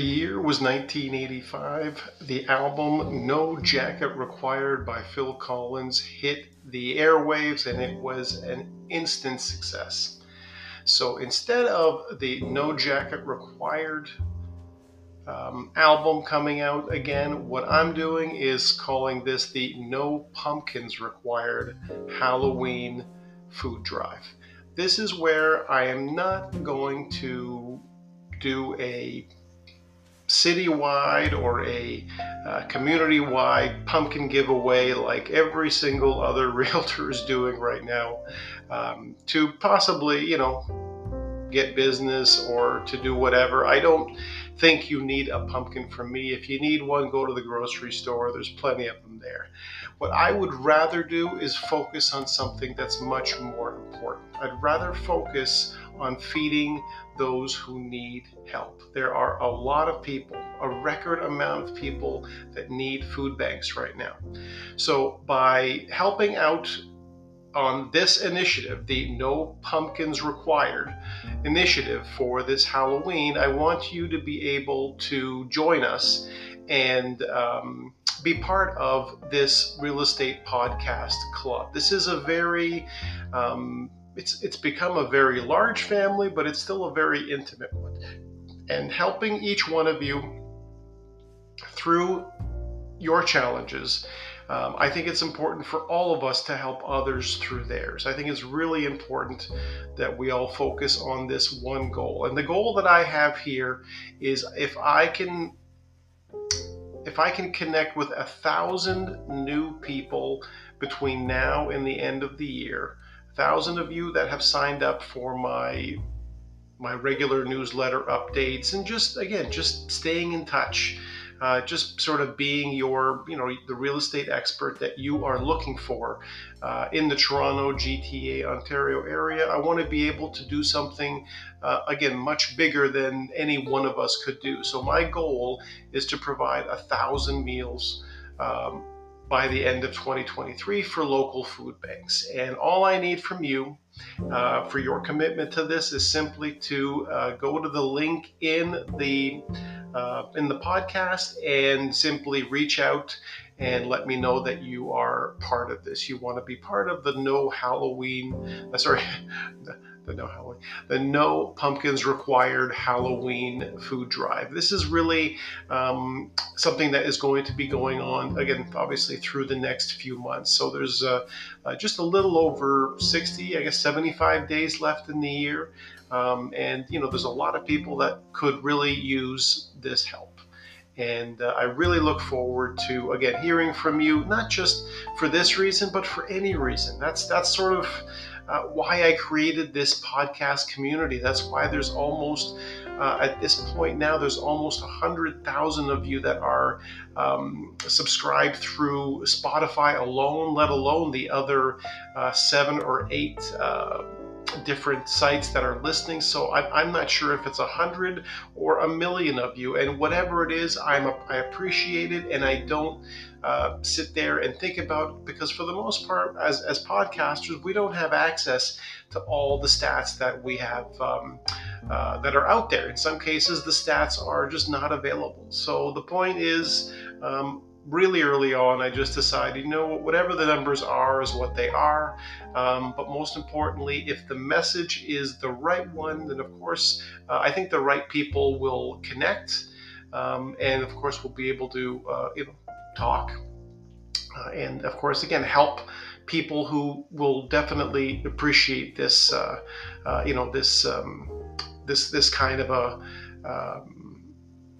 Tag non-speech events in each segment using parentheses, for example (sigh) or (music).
The year was 1985. The album No Jacket Required by Phil Collins hit the airwaves and it was an instant success. So instead of the No Jacket Required um, album coming out again, what I'm doing is calling this the No Pumpkins Required Halloween Food Drive. This is where I am not going to do a citywide or a uh, community-wide pumpkin giveaway like every single other (laughs) realtor is doing right now um, to possibly you know get business or to do whatever. I don't think you need a pumpkin from me. If you need one go to the grocery store. There's plenty of them there. What i would rather do is focus on something that's much more important. I'd rather focus on feeding those who need help. There are a lot of people, a record amount of people that need food banks right now. So, by helping out on this initiative, the No Pumpkins Required initiative for this Halloween, I want you to be able to join us and um, be part of this real estate podcast club. This is a very um, it's it's become a very large family, but it's still a very intimate one. And helping each one of you through your challenges, um, I think it's important for all of us to help others through theirs. I think it's really important that we all focus on this one goal. And the goal that I have here is if I can if I can connect with a thousand new people between now and the end of the year, a thousand of you that have signed up for my my regular newsletter updates and just again just staying in touch uh, just sort of being your you know the real estate expert that you are looking for uh, in the toronto gta ontario area i want to be able to do something uh, again much bigger than any one of us could do so my goal is to provide a thousand meals um, by the end of 2023 for local food banks. And all I need from you uh, for your commitment to this is simply to uh, go to the link in the uh, in the podcast and simply reach out and let me know that you are part of this. You want to be part of the No Halloween, uh, sorry, (laughs) the no Halloween, the no pumpkins required Halloween food drive. This is really um, something that is going to be going on again, obviously through the next few months. So there's uh, uh, just a little over 60, I guess 75 days left in the year. Um, and you know, there's a lot of people that could really use this help. And uh, I really look forward to again hearing from you, not just for this reason, but for any reason. That's that's sort of uh, why I created this podcast community. That's why there's almost, uh, at this point now, there's almost 100,000 of you that are um, subscribed through Spotify alone, let alone the other uh, seven or eight uh, different sites that are listening. So I, am not sure if it's a hundred or a million of you, and whatever it is, I'm a, I appreciate it, and I don't uh, sit there and think about because for the most part, as as podcasters, we don't have access to all the stats that we have. Um, uh, that are out there. In some cases, the stats are just not available. So the point is, um, really early on, I just decided, you know, whatever the numbers are is what they are. Um, but most importantly, if the message is the right one, then of course, uh, I think the right people will connect. Um, and of course, we'll be able to, uh, you know, talk. Uh, and of course, again, help people who will definitely appreciate this, uh, uh, you know, this, um, this, this kind of a, um,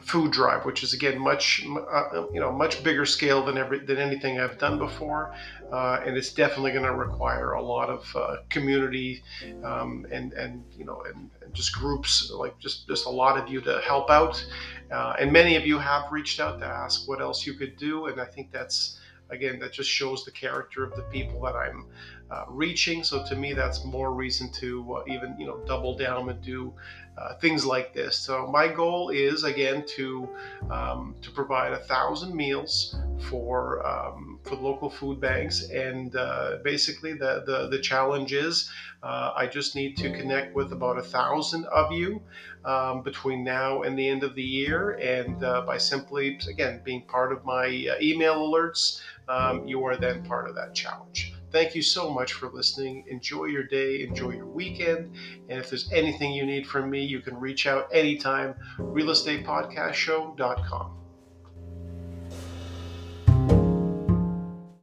food drive, which is again much uh, you know much bigger scale than every than anything I've done before, uh, and it's definitely going to require a lot of uh, community um, and and you know and, and, just groups like just just a lot of you to help out, uh, and many of you have reached out to ask what else you could do, and I think that's again that just shows the character of the people that I'm uh, reaching. So to me, that's more reason to uh, even you know double down and do uh, things like this. So my goal is again to um, to provide a thousand meals for um, for local food banks, and uh, basically the, the the challenge is uh, I just need to connect with about a thousand of you um, between now and the end of the year, and by simply again being part of my email alerts, um, you are then part of that challenge. Thank you so much for listening. Enjoy your day, enjoy your weekend. And if there's anything you need from me, you can reach out anytime. Realestatepodcastshow.com.